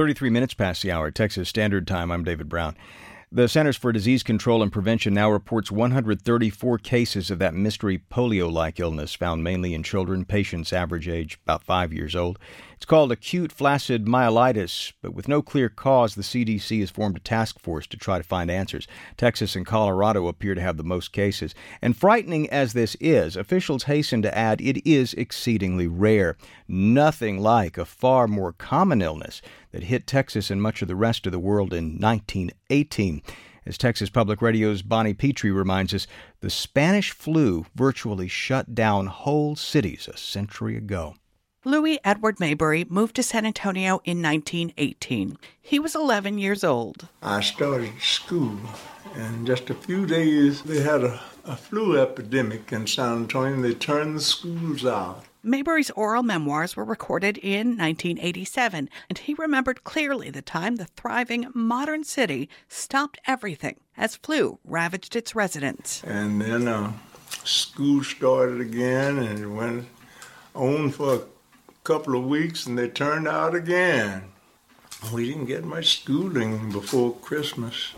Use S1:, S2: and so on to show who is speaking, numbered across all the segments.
S1: 33 minutes past the hour, Texas Standard Time. I'm David Brown. The Centers for Disease Control and Prevention now reports 134 cases of that mystery polio like illness found mainly in children, patients average age about five years old. It's called acute flaccid myelitis, but with no clear cause, the CDC has formed a task force to try to find answers. Texas and Colorado appear to have the most cases. And frightening as this is, officials hasten to add it is exceedingly rare. Nothing like a far more common illness that hit Texas and much of the rest of the world in 1918. As Texas Public Radio's Bonnie Petrie reminds us, the Spanish flu virtually shut down whole cities a century ago.
S2: Louis Edward Maybury moved to San Antonio in 1918. He was 11 years old.
S3: I started school, and just a few days they had a, a flu epidemic in San Antonio. They turned the schools out.
S2: Maybury's oral memoirs were recorded in 1987, and he remembered clearly the time the thriving modern city stopped everything as flu ravaged its residents.
S3: And then uh, school started again and it went on for a couple of weeks and they turned out again. We didn't get much schooling before Christmas.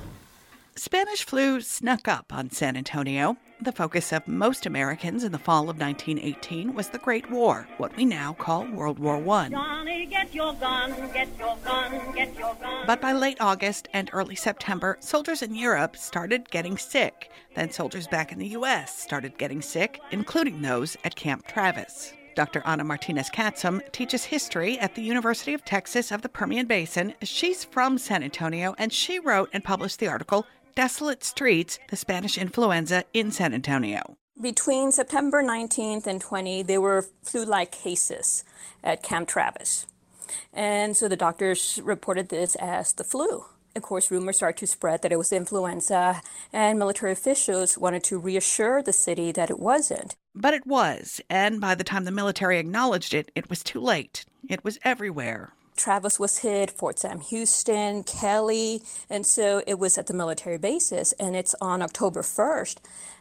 S2: Spanish flu snuck up on San Antonio. The focus of most Americans in the fall of 1918 was the Great War, what we now call World War I.
S4: Johnny, gun, get your gun, get your gun.
S2: But by late August and early September, soldiers in Europe started getting sick. Then soldiers back in the U.S. started getting sick, including those at Camp Travis. Dr. Anna Martinez Katzum teaches history at the University of Texas of the Permian Basin. She's from San Antonio, and she wrote and published the article Desolate Streets The Spanish Influenza in San Antonio.
S5: Between September 19th and 20, there were flu like cases at Camp Travis. And so the doctors reported this as the flu. Of course, rumors started to spread that it was influenza, and military officials wanted to reassure the city that it wasn't.
S2: But it was, and by the time the military acknowledged it, it was too late. It was everywhere.
S5: Travis was hit, Fort Sam Houston, Kelly, and so it was at the military bases. And it's on October 1st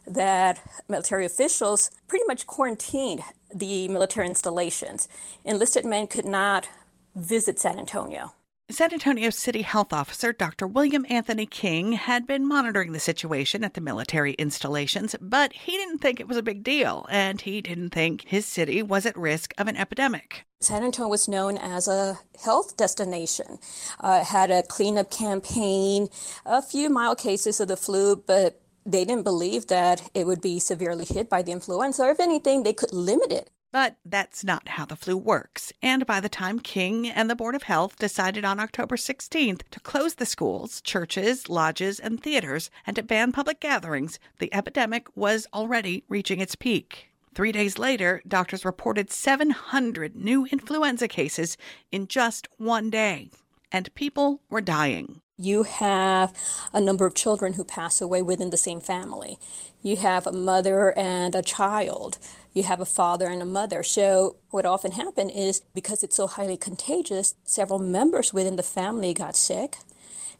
S5: that military officials pretty much quarantined the military installations. Enlisted men could not visit San Antonio.
S2: San Antonio City Health Officer Dr. William Anthony King had been monitoring the situation at the military installations, but he didn't think it was a big deal, and he didn't think his city was at risk of an epidemic.
S5: San Antonio was known as a health destination. Uh, had a cleanup campaign, a few mild cases of the flu, but they didn't believe that it would be severely hit by the influenza, or if anything, they could limit it.
S2: But that's not how the flu works. And by the time King and the Board of Health decided on October 16th to close the schools, churches, lodges, and theaters and to ban public gatherings, the epidemic was already reaching its peak. Three days later, doctors reported 700 new influenza cases in just one day, and people were dying.
S5: You have a number of children who pass away within the same family. You have a mother and a child. You have a father and a mother. So, what often happened is because it's so highly contagious, several members within the family got sick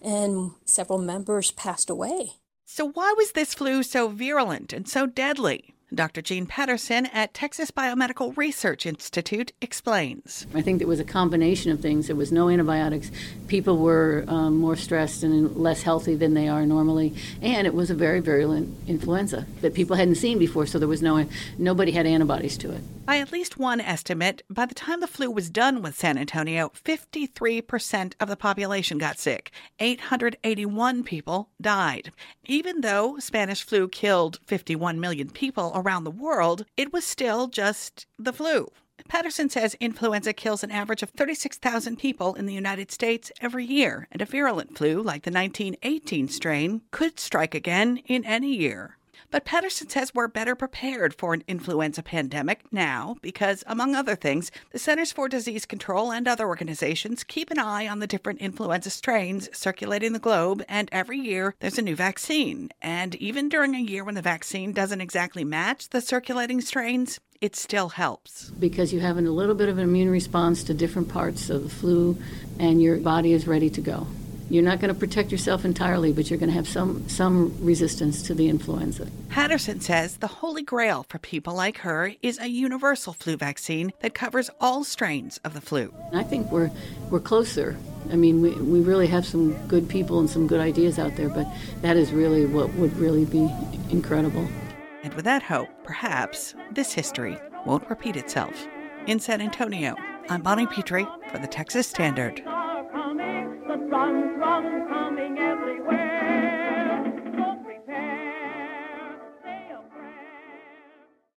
S5: and several members passed away.
S2: So, why was this flu so virulent and so deadly? Dr. Jean Patterson at Texas Biomedical Research Institute explains.
S6: I think it was a combination of things. There was no antibiotics. People were um, more stressed and less healthy than they are normally, and it was a very virulent influenza that people hadn't seen before. So there was no nobody had antibodies to it.
S2: By at least one estimate, by the time the flu was done with San Antonio, 53% of the population got sick. 881 people died. Even though Spanish flu killed 51 million people around the world, it was still just the flu. Patterson says influenza kills an average of 36,000 people in the United States every year, and a virulent flu like the 1918 strain could strike again in any year. But Patterson says we're better prepared for an influenza pandemic now because, among other things, the Centers for Disease Control and other organizations keep an eye on the different influenza strains circulating the globe, and every year there's a new vaccine. And even during a year when the vaccine doesn't exactly match the circulating strains, it still helps.
S6: Because you have a little bit of an immune response to different parts of the flu, and your body is ready to go. You're not going to protect yourself entirely, but you're going to have some, some resistance to the influenza.
S2: Patterson says the holy grail for people like her is a universal flu vaccine that covers all strains of the flu.
S6: I think we're, we're closer I mean, we, we really have some good people and some good ideas out there, but that is really what would really be incredible.
S2: And with that hope, perhaps this history won't repeat itself. In San Antonio, I'm Bonnie Petrie for the Texas Standard.
S4: Sun's from coming.